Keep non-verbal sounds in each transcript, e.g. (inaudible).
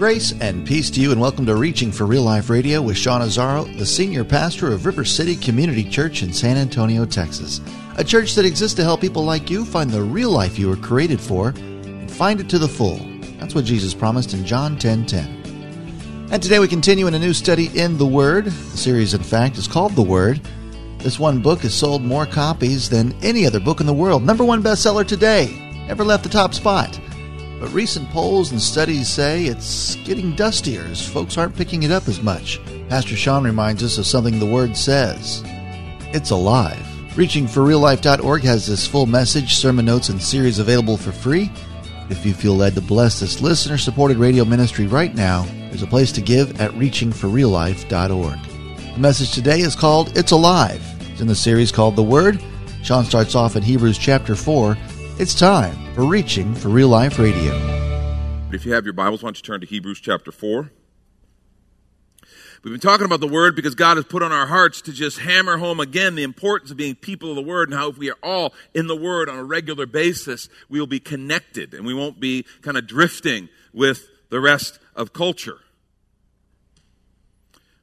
Grace and peace to you, and welcome to Reaching for Real Life Radio with Sean Azzaro, the senior pastor of River City Community Church in San Antonio, Texas. A church that exists to help people like you find the real life you were created for and find it to the full. That's what Jesus promised in John 10 10. And today we continue in a new study in the Word. The series, in fact, is called The Word. This one book has sold more copies than any other book in the world. Number one bestseller today. Never left the top spot. But recent polls and studies say it's getting dustier as folks aren't picking it up as much. Pastor Sean reminds us of something the Word says it's alive. ReachingForRealLife.org has this full message, sermon notes, and series available for free. If you feel led to bless this listener supported radio ministry right now, there's a place to give at ReachingForRealLife.org. The message today is called It's Alive. It's in the series called The Word. Sean starts off in Hebrews chapter 4. It's time for Reaching for Real Life Radio. If you have your Bibles, why don't you turn to Hebrews chapter 4? We've been talking about the Word because God has put on our hearts to just hammer home again the importance of being people of the Word and how if we are all in the Word on a regular basis, we will be connected and we won't be kind of drifting with the rest of culture.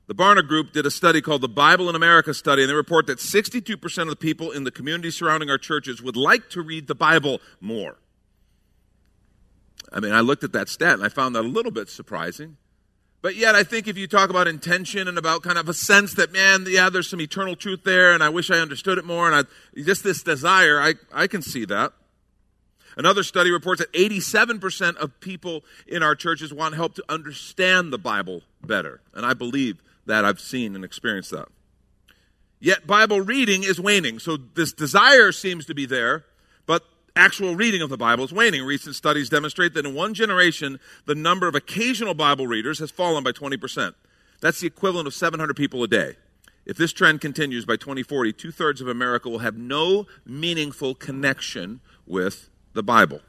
The Barna Group did a study called the Bible in America study, and they report that 62% of the people in the community surrounding our churches would like to read the Bible more. I mean, I looked at that stat and I found that a little bit surprising. But yet, I think if you talk about intention and about kind of a sense that, man, yeah, there's some eternal truth there, and I wish I understood it more, and I, just this desire, I, I can see that. Another study reports that 87% of people in our churches want help to understand the Bible better. And I believe that I've seen and experienced that. Yet Bible reading is waning. So this desire seems to be there, but actual reading of the Bible is waning. Recent studies demonstrate that in one generation, the number of occasional Bible readers has fallen by 20%. That's the equivalent of 700 people a day. If this trend continues by 2040, two thirds of America will have no meaningful connection with the Bible.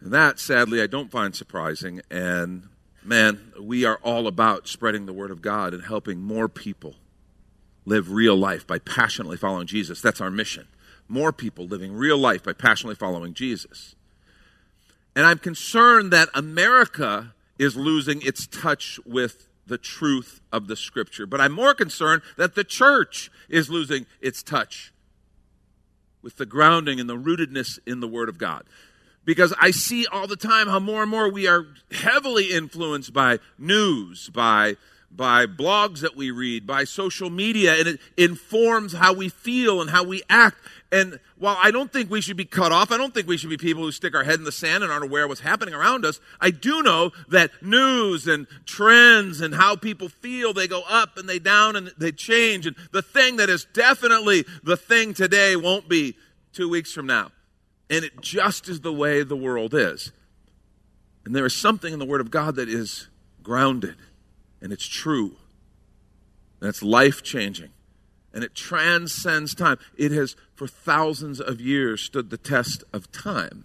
And that, sadly, I don't find surprising. And man, we are all about spreading the word of God and helping more people live real life by passionately following Jesus. That's our mission. More people living real life by passionately following Jesus. And I'm concerned that America is losing its touch with the truth of the scripture. But I'm more concerned that the church is losing its touch with the grounding and the rootedness in the Word of God because I see all the time how more and more we are heavily influenced by news, by by blogs that we read, by social media, and it informs how we feel and how we act. And while I don't think we should be cut off, I don't think we should be people who stick our head in the sand and aren't aware of what's happening around us. I do know that news and trends and how people feel, they go up and they down and they change. And the thing that is definitely the thing today won't be two weeks from now. And it just is the way the world is. And there is something in the Word of God that is grounded, and it's true, and it's life changing, and it transcends time. It has, for thousands of years, stood the test of time.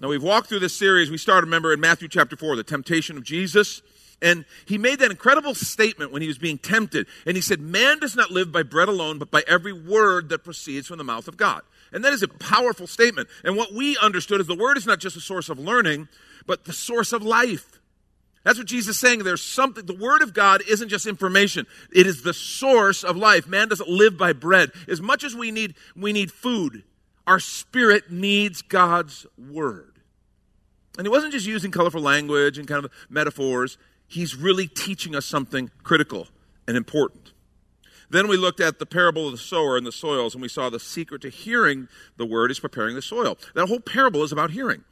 Now, we've walked through this series. We started, remember, in Matthew chapter 4, the temptation of Jesus. And he made that incredible statement when he was being tempted. And he said, Man does not live by bread alone, but by every word that proceeds from the mouth of God. And that is a powerful statement. And what we understood is the word is not just a source of learning, but the source of life. That's what Jesus is saying. There's something, the word of God isn't just information. It is the source of life. Man doesn't live by bread. As much as we need, we need food, our spirit needs God's word. And he wasn't just using colorful language and kind of metaphors. He's really teaching us something critical and important. Then we looked at the parable of the sower and the soils, and we saw the secret to hearing the word is preparing the soil. That whole parable is about hearing.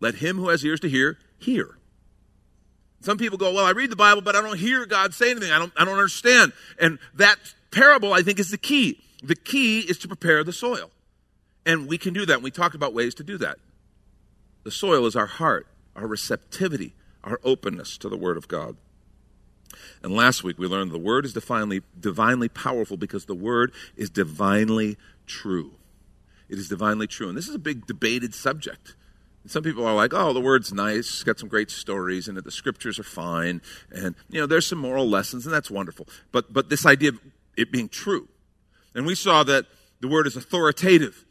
Let him who has ears to hear, hear. Some people go, Well, I read the Bible, but I don't hear God say anything. I don't, I don't understand. And that parable, I think, is the key. The key is to prepare the soil. And we can do that. And we talked about ways to do that. The soil is our heart, our receptivity, our openness to the Word of God. And last week we learned the Word is divinely, divinely powerful because the Word is divinely true. It is divinely true. And this is a big debated subject. some people are like, oh, the Word's nice, got some great stories, and the Scriptures are fine, and, you know, there's some moral lessons, and that's wonderful. But, but this idea of it being true. And we saw that the Word is authoritative.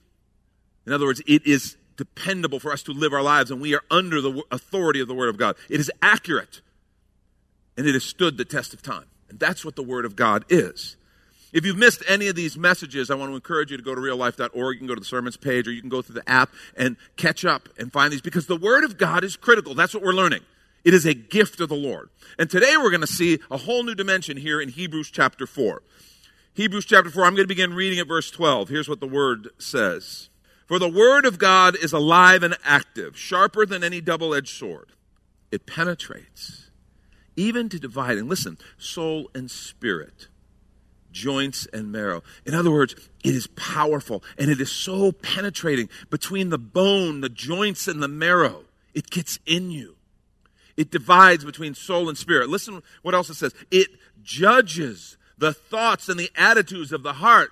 In other words, it is dependable for us to live our lives, and we are under the authority of the Word of God. It is accurate, and it has stood the test of time. And that's what the Word of God is. If you've missed any of these messages, I want to encourage you to go to reallife.org. You can go to the sermons page, or you can go through the app and catch up and find these because the Word of God is critical. That's what we're learning. It is a gift of the Lord. And today we're going to see a whole new dimension here in Hebrews chapter 4. Hebrews chapter 4, I'm going to begin reading at verse 12. Here's what the Word says. For the word of God is alive and active, sharper than any double edged sword. It penetrates, even to dividing, listen, soul and spirit, joints and marrow. In other words, it is powerful and it is so penetrating between the bone, the joints, and the marrow. It gets in you. It divides between soul and spirit. Listen what else it says. It judges the thoughts and the attitudes of the heart.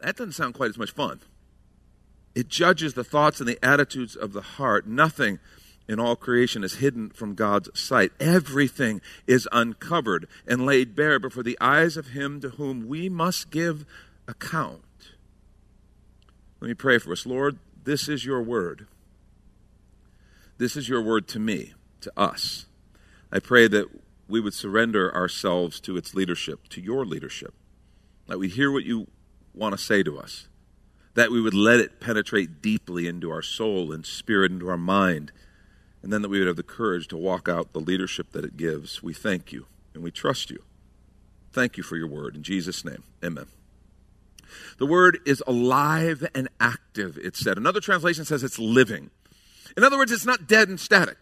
that doesn't sound quite as much fun. It judges the thoughts and the attitudes of the heart. Nothing in all creation is hidden from God's sight. Everything is uncovered and laid bare before the eyes of Him to whom we must give account. Let me pray for us. Lord, this is your word. This is your word to me, to us. I pray that we would surrender ourselves to its leadership, to your leadership, that we hear what you want to say to us that we would let it penetrate deeply into our soul and spirit, into our mind, and then that we would have the courage to walk out the leadership that it gives. We thank you and we trust you. Thank you for your word. In Jesus' name, amen. The word is alive and active, it said. Another translation says it's living. In other words, it's not dead and static.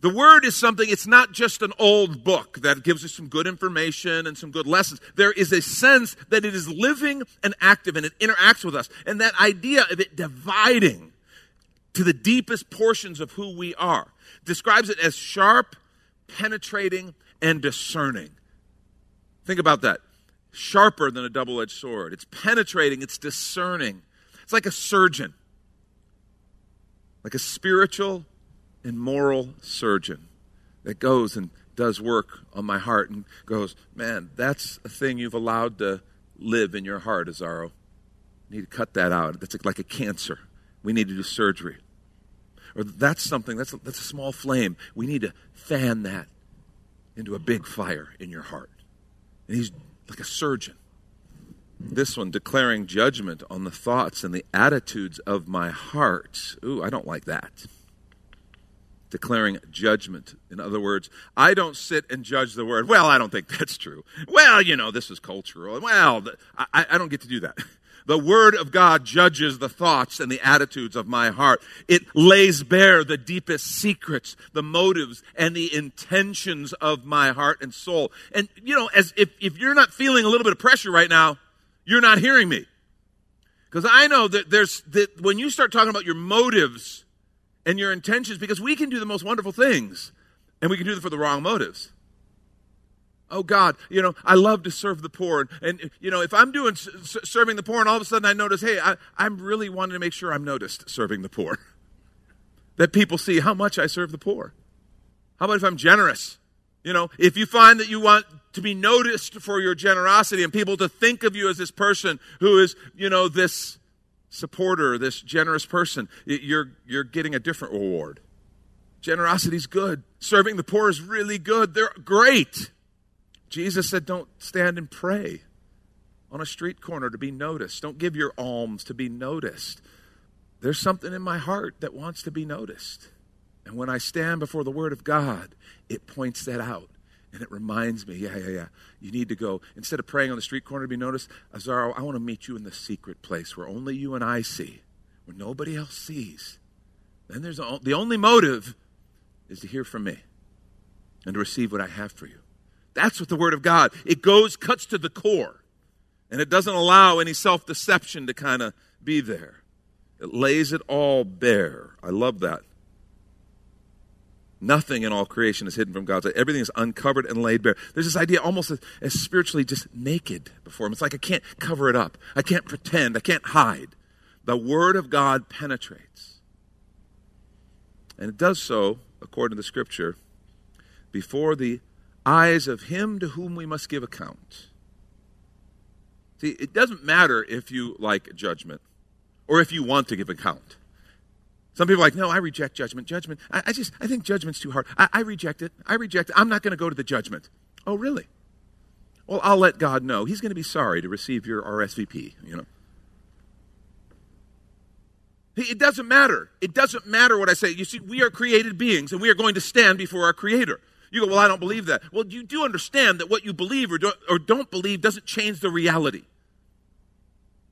The Word is something, it's not just an old book that gives us some good information and some good lessons. There is a sense that it is living and active and it interacts with us. And that idea of it dividing to the deepest portions of who we are describes it as sharp, penetrating, and discerning. Think about that. Sharper than a double edged sword. It's penetrating, it's discerning. It's like a surgeon, like a spiritual and moral surgeon that goes and does work on my heart and goes, Man, that's a thing you've allowed to live in your heart, Azzaro. You need to cut that out. That's like a cancer. We need to do surgery. Or that's something, that's that's a small flame. We need to fan that into a big fire in your heart. And he's like a surgeon. This one declaring judgment on the thoughts and the attitudes of my heart. Ooh, I don't like that declaring judgment. In other words, I don't sit and judge the word. Well, I don't think that's true. Well, you know, this is cultural. Well, I, I don't get to do that. (laughs) The Word of God judges the thoughts and the attitudes of my heart. It lays bare the deepest secrets, the motives, and the intentions of my heart and soul. And, you know, as if, if you're not feeling a little bit of pressure right now, you're not hearing me. Because I know that there's, that when you start talking about your motives, and your intentions because we can do the most wonderful things and we can do them for the wrong motives. Oh God, you know, I love to serve the poor. And, and you know, if I'm doing serving the poor and all of a sudden I notice, hey, I, I'm really wanting to make sure I'm noticed serving the poor. (laughs) that people see how much I serve the poor. How about if I'm generous? You know, if you find that you want to be noticed for your generosity and people to think of you as this person who is, you know, this supporter, this generous person, you're, you're getting a different reward. Generosity's good. Serving the poor is really good. They're great. Jesus said, don't stand and pray on a street corner to be noticed. Don't give your alms to be noticed. There's something in my heart that wants to be noticed. And when I stand before the Word of God, it points that out. And it reminds me, yeah, yeah, yeah. You need to go. Instead of praying on the street corner to be noticed, Azzaro, I want to meet you in the secret place where only you and I see, where nobody else sees. Then there's the only motive is to hear from me and to receive what I have for you. That's what the Word of God. It goes, cuts to the core, and it doesn't allow any self deception to kind of be there. It lays it all bare. I love that. Nothing in all creation is hidden from God's sight. Everything is uncovered and laid bare. There's this idea almost as, as spiritually just naked before Him. It's like I can't cover it up. I can't pretend. I can't hide. The Word of God penetrates. And it does so, according to the Scripture, before the eyes of Him to whom we must give account. See, it doesn't matter if you like judgment or if you want to give account. Some people are like, no, I reject judgment. Judgment, I, I just, I think judgment's too hard. I, I reject it. I reject it. I'm not going to go to the judgment. Oh, really? Well, I'll let God know. He's going to be sorry to receive your RSVP, you know. It doesn't matter. It doesn't matter what I say. You see, we are created beings and we are going to stand before our Creator. You go, well, I don't believe that. Well, you do understand that what you believe or don't, or don't believe doesn't change the reality.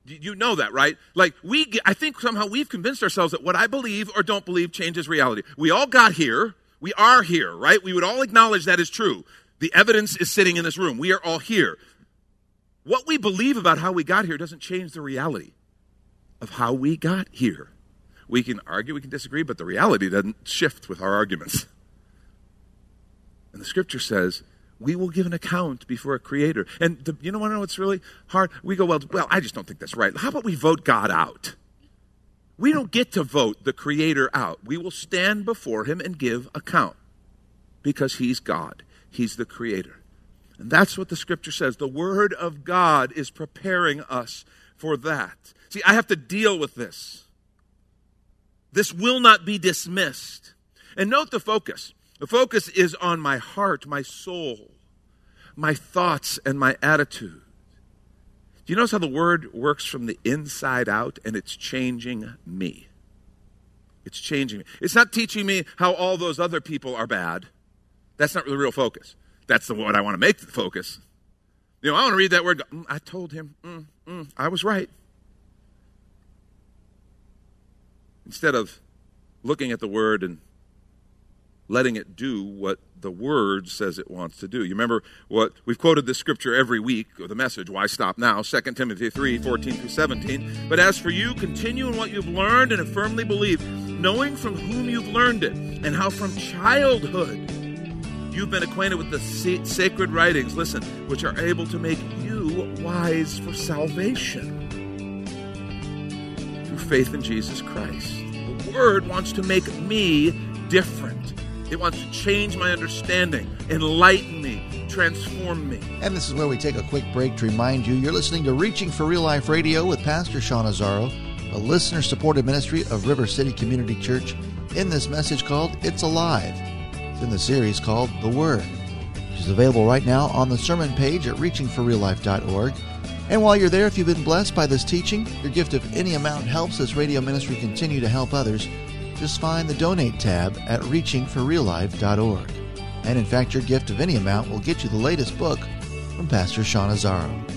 You know that, right? Like we, I think somehow we've convinced ourselves that what I believe or don't believe changes reality. We all got here. We are here, right? We would all acknowledge that is true. The evidence is sitting in this room. We are all here. What we believe about how we got here doesn't change the reality of how we got here. We can argue, we can disagree, but the reality doesn't shift with our arguments. (laughs) And the scripture says we will give an account before a creator. And the, you know what? it's really hard? We go, well, well, I just don't think that's right. How about we vote God out? We don't get to vote the creator out. We will stand before him and give account because he's God. He's the creator. And that's what the scripture says. The word of God is preparing us for that. See, I have to deal with this. This will not be dismissed. And note the focus. The focus is on my heart, my soul, my thoughts, and my attitude. Do you notice how the word works from the inside out and it's changing me? It's changing me. It's not teaching me how all those other people are bad. That's not the real focus. That's the what I want to make the focus. You know, I want to read that word. Mm, I told him, mm, mm, I was right. Instead of looking at the word and letting it do what the word says it wants to do. You remember what we've quoted this scripture every week, or the message, why stop now? 2 Timothy 3 14 through 17. But as for you, continue in what you've learned and firmly believed, knowing from whom you've learned it, and how from childhood you've been acquainted with the sacred writings, listen, which are able to make you wise for salvation through faith in Jesus Christ. The word wants to make me different. It wants to change my understanding, enlighten me, transform me. And this is where we take a quick break to remind you you're listening to Reaching for Real Life Radio with Pastor Sean Azzaro, a listener supported ministry of River City Community Church, in this message called It's Alive. It's in the series called The Word, which is available right now on the sermon page at reachingforreallife.org. And while you're there, if you've been blessed by this teaching, your gift of any amount helps this radio ministry continue to help others just find the Donate tab at reachingforreallife.org. And in fact, your gift of any amount will get you the latest book from Pastor Sean Azzaro.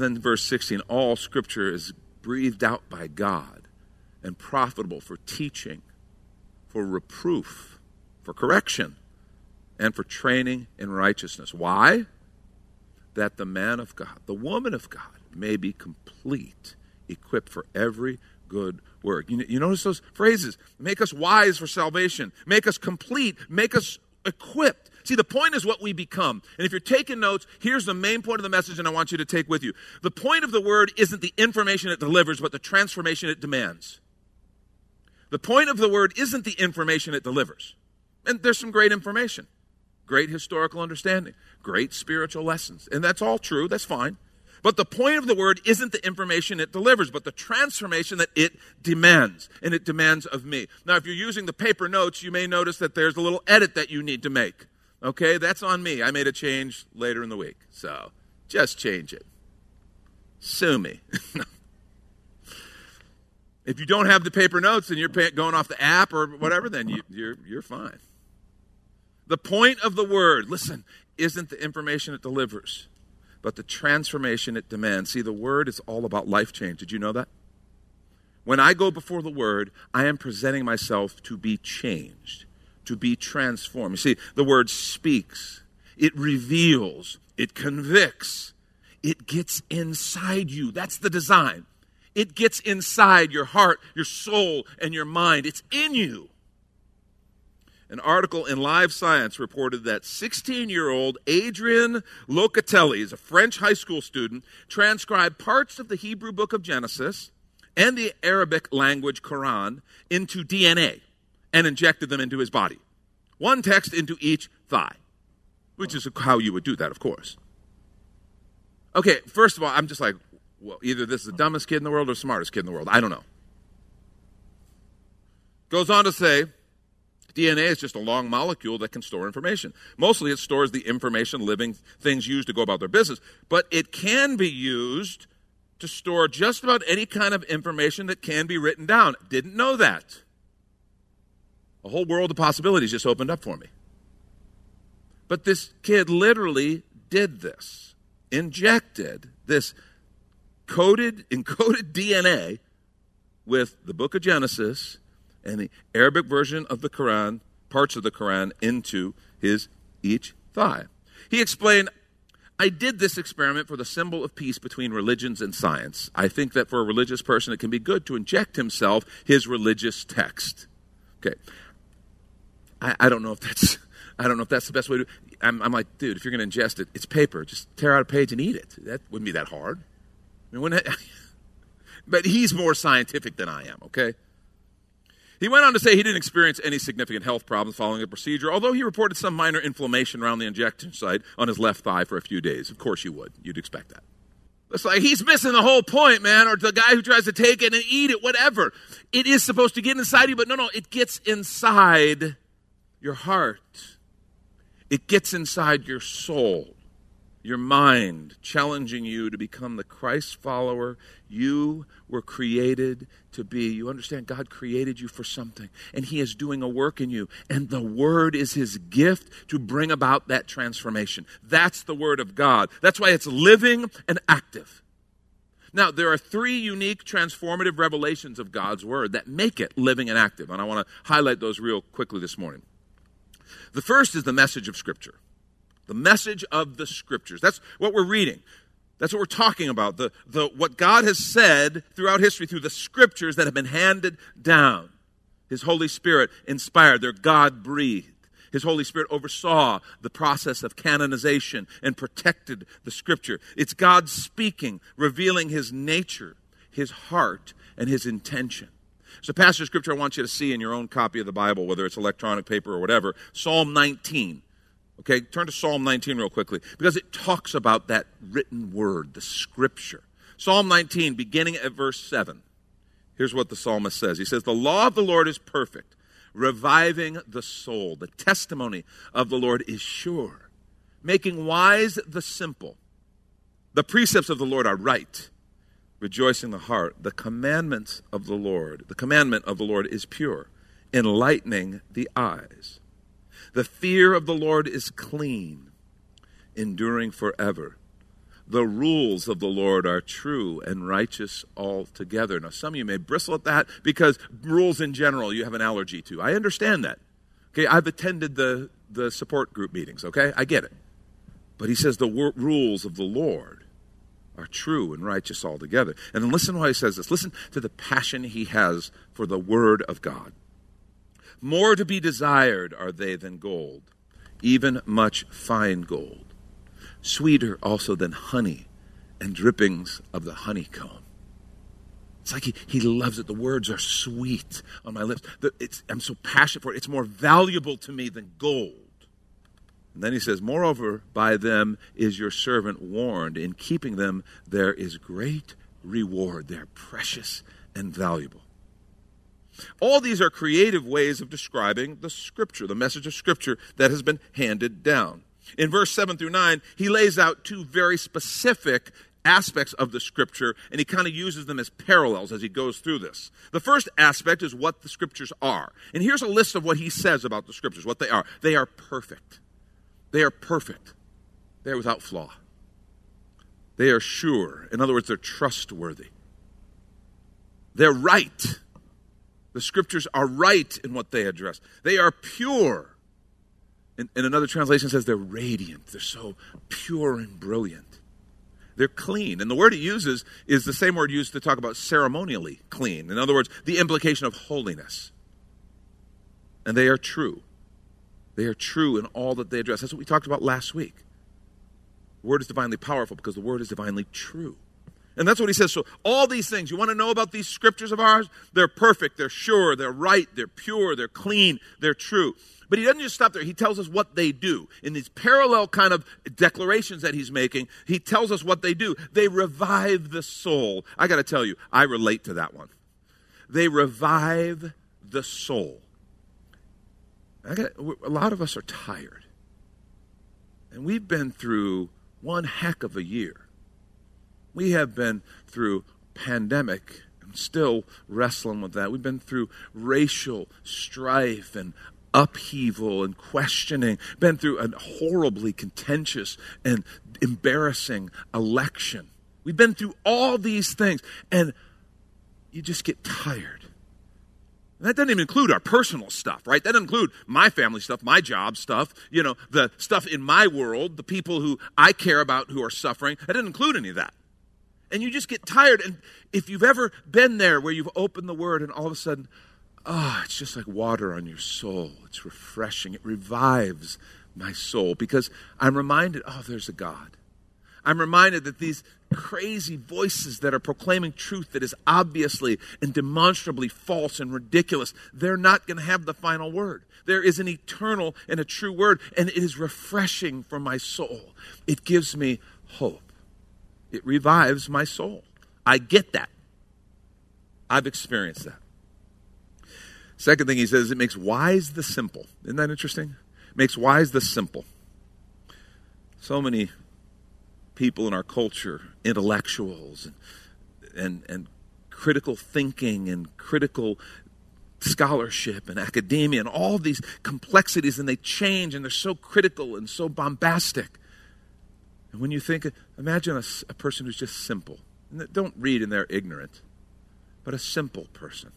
then verse 16 all scripture is breathed out by God and profitable for teaching, for reproof, for correction, and for training in righteousness. Why? That the man of God, the woman of God, may be complete, equipped for every good work. You, you notice those phrases make us wise for salvation, make us complete, make us equipped. See, the point is what we become. And if you're taking notes, here's the main point of the message, and I want you to take with you. The point of the word isn't the information it delivers, but the transformation it demands. The point of the word isn't the information it delivers. And there's some great information, great historical understanding, great spiritual lessons. And that's all true, that's fine. But the point of the word isn't the information it delivers, but the transformation that it demands. And it demands of me. Now, if you're using the paper notes, you may notice that there's a little edit that you need to make. Okay, that's on me. I made a change later in the week. So just change it. Sue me. (laughs) if you don't have the paper notes and you're going off the app or whatever, then you, you're, you're fine. The point of the word, listen, isn't the information it delivers but the transformation it demands. See, the Word is all about life change. Did you know that? When I go before the Word, I am presenting myself to be changed, to be transformed. You see, the Word speaks, it reveals, it convicts, it gets inside you. That's the design. It gets inside your heart, your soul, and your mind. It's in you. An article in Live Science reported that 16 year old Adrien Locatelli is a French high school student, transcribed parts of the Hebrew book of Genesis and the Arabic language Quran into DNA and injected them into his body. One text into each thigh, which is how you would do that, of course. Okay, first of all, I'm just like, well, either this is the dumbest kid in the world or smartest kid in the world. I don't know. Goes on to say, DNA is just a long molecule that can store information. Mostly it stores the information living things use to go about their business, but it can be used to store just about any kind of information that can be written down. Didn't know that. A whole world of possibilities just opened up for me. But this kid literally did this, injected this coded, (laughs) encoded DNA with the book of Genesis and the Arabic version of the Quran, parts of the Quran, into his each thigh. He explained, I did this experiment for the symbol of peace between religions and science. I think that for a religious person, it can be good to inject himself his religious text. Okay. I, I don't know if that's. I don't know if that's the best way to. I'm, I'm like, dude, if you're going to ingest it, it's paper. Just tear out a page and eat it. That wouldn't be that hard. I mean, (laughs) but he's more scientific than I am. Okay. He went on to say he didn't experience any significant health problems following the procedure, although he reported some minor inflammation around the injection site on his left thigh for a few days. Of course you would. You'd expect that. It's like he's missing the whole point, man, or the guy who tries to take it and eat it, whatever. It is supposed to get inside you, but no, no, it gets inside your heart. It gets inside your soul your mind, challenging you to become the Christ follower you were created to be. You understand God created you for something, and He is doing a work in you, and the Word is His gift to bring about that transformation. That's the Word of God. That's why it's living and active. Now, there are three unique transformative revelations of God's Word that make it living and active, and I want to highlight those real quickly this morning. The first is the message of Scripture the message of the scriptures. That's what we're reading. That's what we're talking about. The, the, what God has said throughout history through the scriptures that have been handed down. His Holy Spirit inspired, they're God breathed. His Holy Spirit oversaw the process of canonization and protected the scripture. It's God speaking, revealing his nature, his heart, and his intention. So, passage of scripture I want you to see in your own copy of the Bible, whether it's electronic paper or whatever, Psalm 19. Okay, turn to Psalm 19 real quickly because it talks about that written word, the scripture. Psalm 19, beginning at verse 7. Here's what the psalmist says He says, The law of the Lord is perfect, reviving the soul. The testimony of the Lord is sure, making wise the simple. The precepts of the Lord are right, rejoicing the heart. The commandments of the Lord, the commandment of the Lord is pure, enlightening the eyes. The fear of the Lord is clean, enduring forever. The rules of the Lord are true and righteous altogether. Now, some of you may bristle at that because rules in general you have an allergy to. I understand that. Okay, I've attended the, the support group meetings, okay? I get it. But he says the rules of the Lord are true and righteous altogether. And then listen why he says this. Listen to the passion he has for the Word of God. More to be desired are they than gold, even much fine gold, sweeter also than honey and drippings of the honeycomb. It's like he, he loves it. The words are sweet on my lips. The, I'm so passionate for it. It's more valuable to me than gold. And then he says, Moreover, by them is your servant warned. In keeping them, there is great reward. They're precious and valuable. All these are creative ways of describing the Scripture, the message of Scripture that has been handed down. In verse 7 through 9, he lays out two very specific aspects of the Scripture, and he kind of uses them as parallels as he goes through this. The first aspect is what the Scriptures are. And here's a list of what he says about the Scriptures, what they are. They are perfect. They are perfect. They are without flaw. They are sure. In other words, they're trustworthy. They're right. The scriptures are right in what they address. They are pure. And, and another translation says they're radiant. They're so pure and brilliant. They're clean. And the word it uses is the same word used to talk about ceremonially clean. In other words, the implication of holiness. And they are true. They are true in all that they address. That's what we talked about last week. The word is divinely powerful because the word is divinely true. And that's what he says. So, all these things, you want to know about these scriptures of ours? They're perfect, they're sure, they're right, they're pure, they're clean, they're true. But he doesn't just stop there. He tells us what they do. In these parallel kind of declarations that he's making, he tells us what they do. They revive the soul. I got to tell you, I relate to that one. They revive the soul. Got, a lot of us are tired. And we've been through one heck of a year. We have been through pandemic and still wrestling with that. We've been through racial strife and upheaval and questioning, been through a horribly contentious and embarrassing election. We've been through all these things, and you just get tired. And that doesn't even include our personal stuff, right? That doesn't include my family stuff, my job stuff, you know, the stuff in my world, the people who I care about who are suffering. That doesn't include any of that and you just get tired. And if you've ever been there where you've opened the Word and all of a sudden, ah, oh, it's just like water on your soul. It's refreshing. It revives my soul because I'm reminded, oh, there's a God. I'm reminded that these crazy voices that are proclaiming truth that is obviously and demonstrably false and ridiculous, they're not going to have the final word. There is an eternal and a true word, and it is refreshing for my soul. It gives me hope. It revives my soul. I get that. I've experienced that. Second thing he says, it makes wise the simple. Isn't that interesting? It makes wise the simple. So many people in our culture, intellectuals and, and, and critical thinking and critical scholarship and academia and all these complexities, and they change and they're so critical and so bombastic. And when you think, imagine a, a person who's just simple. Don't read and they're ignorant, but a simple person.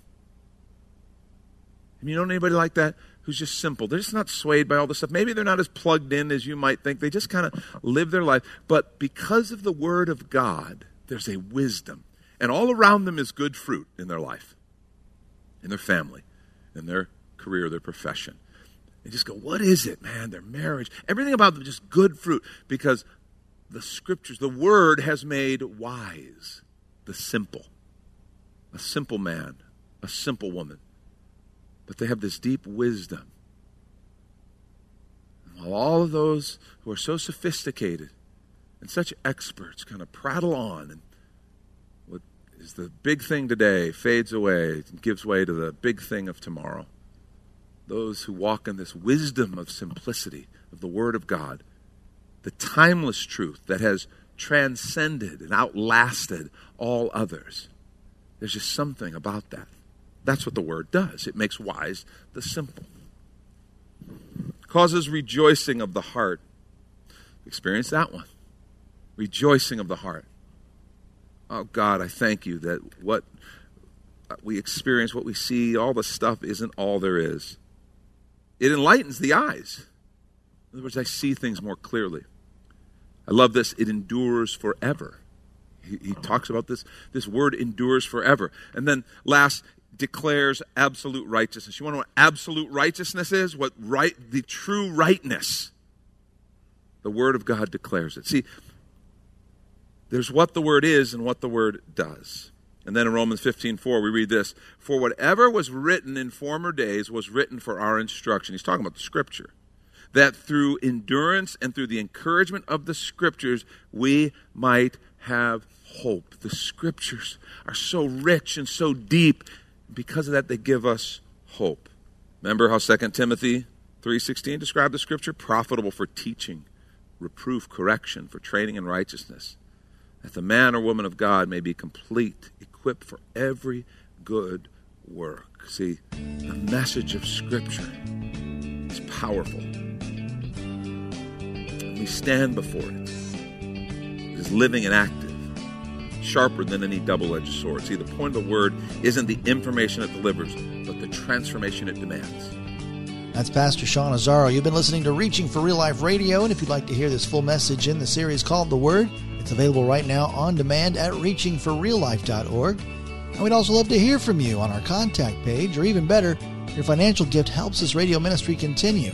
And you know anybody like that who's just simple? They're just not swayed by all this stuff. Maybe they're not as plugged in as you might think. They just kind of live their life. But because of the Word of God, there's a wisdom. And all around them is good fruit in their life, in their family, in their career, their profession. They just go, what is it, man? Their marriage, everything about them just good fruit because the scriptures, the word has made wise the simple. A simple man, a simple woman. But they have this deep wisdom. And while all of those who are so sophisticated and such experts kind of prattle on and what is the big thing today fades away and gives way to the big thing of tomorrow. Those who walk in this wisdom of simplicity of the Word of God the timeless truth that has transcended and outlasted all others. There's just something about that. That's what the word does. It makes wise the simple. Causes rejoicing of the heart. Experience that one. Rejoicing of the heart. Oh God, I thank you that what we experience, what we see, all the stuff isn't all there is. It enlightens the eyes. In other words, I see things more clearly. I love this. It endures forever. He, he, talks about this. This word endures forever. And then last, declares absolute righteousness. You want to know what absolute righteousness is? What right the true rightness. The word of God declares it. See, there's what the word is and what the word does. And then in Romans 15:4 we read this, for whatever was written in former days was written for our instruction. He's talking about the scripture. That through endurance and through the encouragement of the scriptures we might have hope. The scriptures are so rich and so deep. Because of that they give us hope. Remember how 2 Timothy 3:16 described the scripture profitable for teaching, reproof, correction, for training in righteousness, that the man or woman of God may be complete, equipped for every good work. See, the message of Scripture is powerful. We stand before it. It is living and active, sharper than any double edged sword. See, the point of the word isn't the information it delivers, but the transformation it demands. That's Pastor Sean Azzaro. You've been listening to Reaching for Real Life Radio, and if you'd like to hear this full message in the series called The Word, it's available right now on demand at reachingforreallife.org. And we'd also love to hear from you on our contact page, or even better, your financial gift helps this radio ministry continue.